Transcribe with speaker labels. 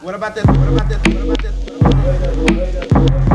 Speaker 1: What about this? What about this? What about this? What about this?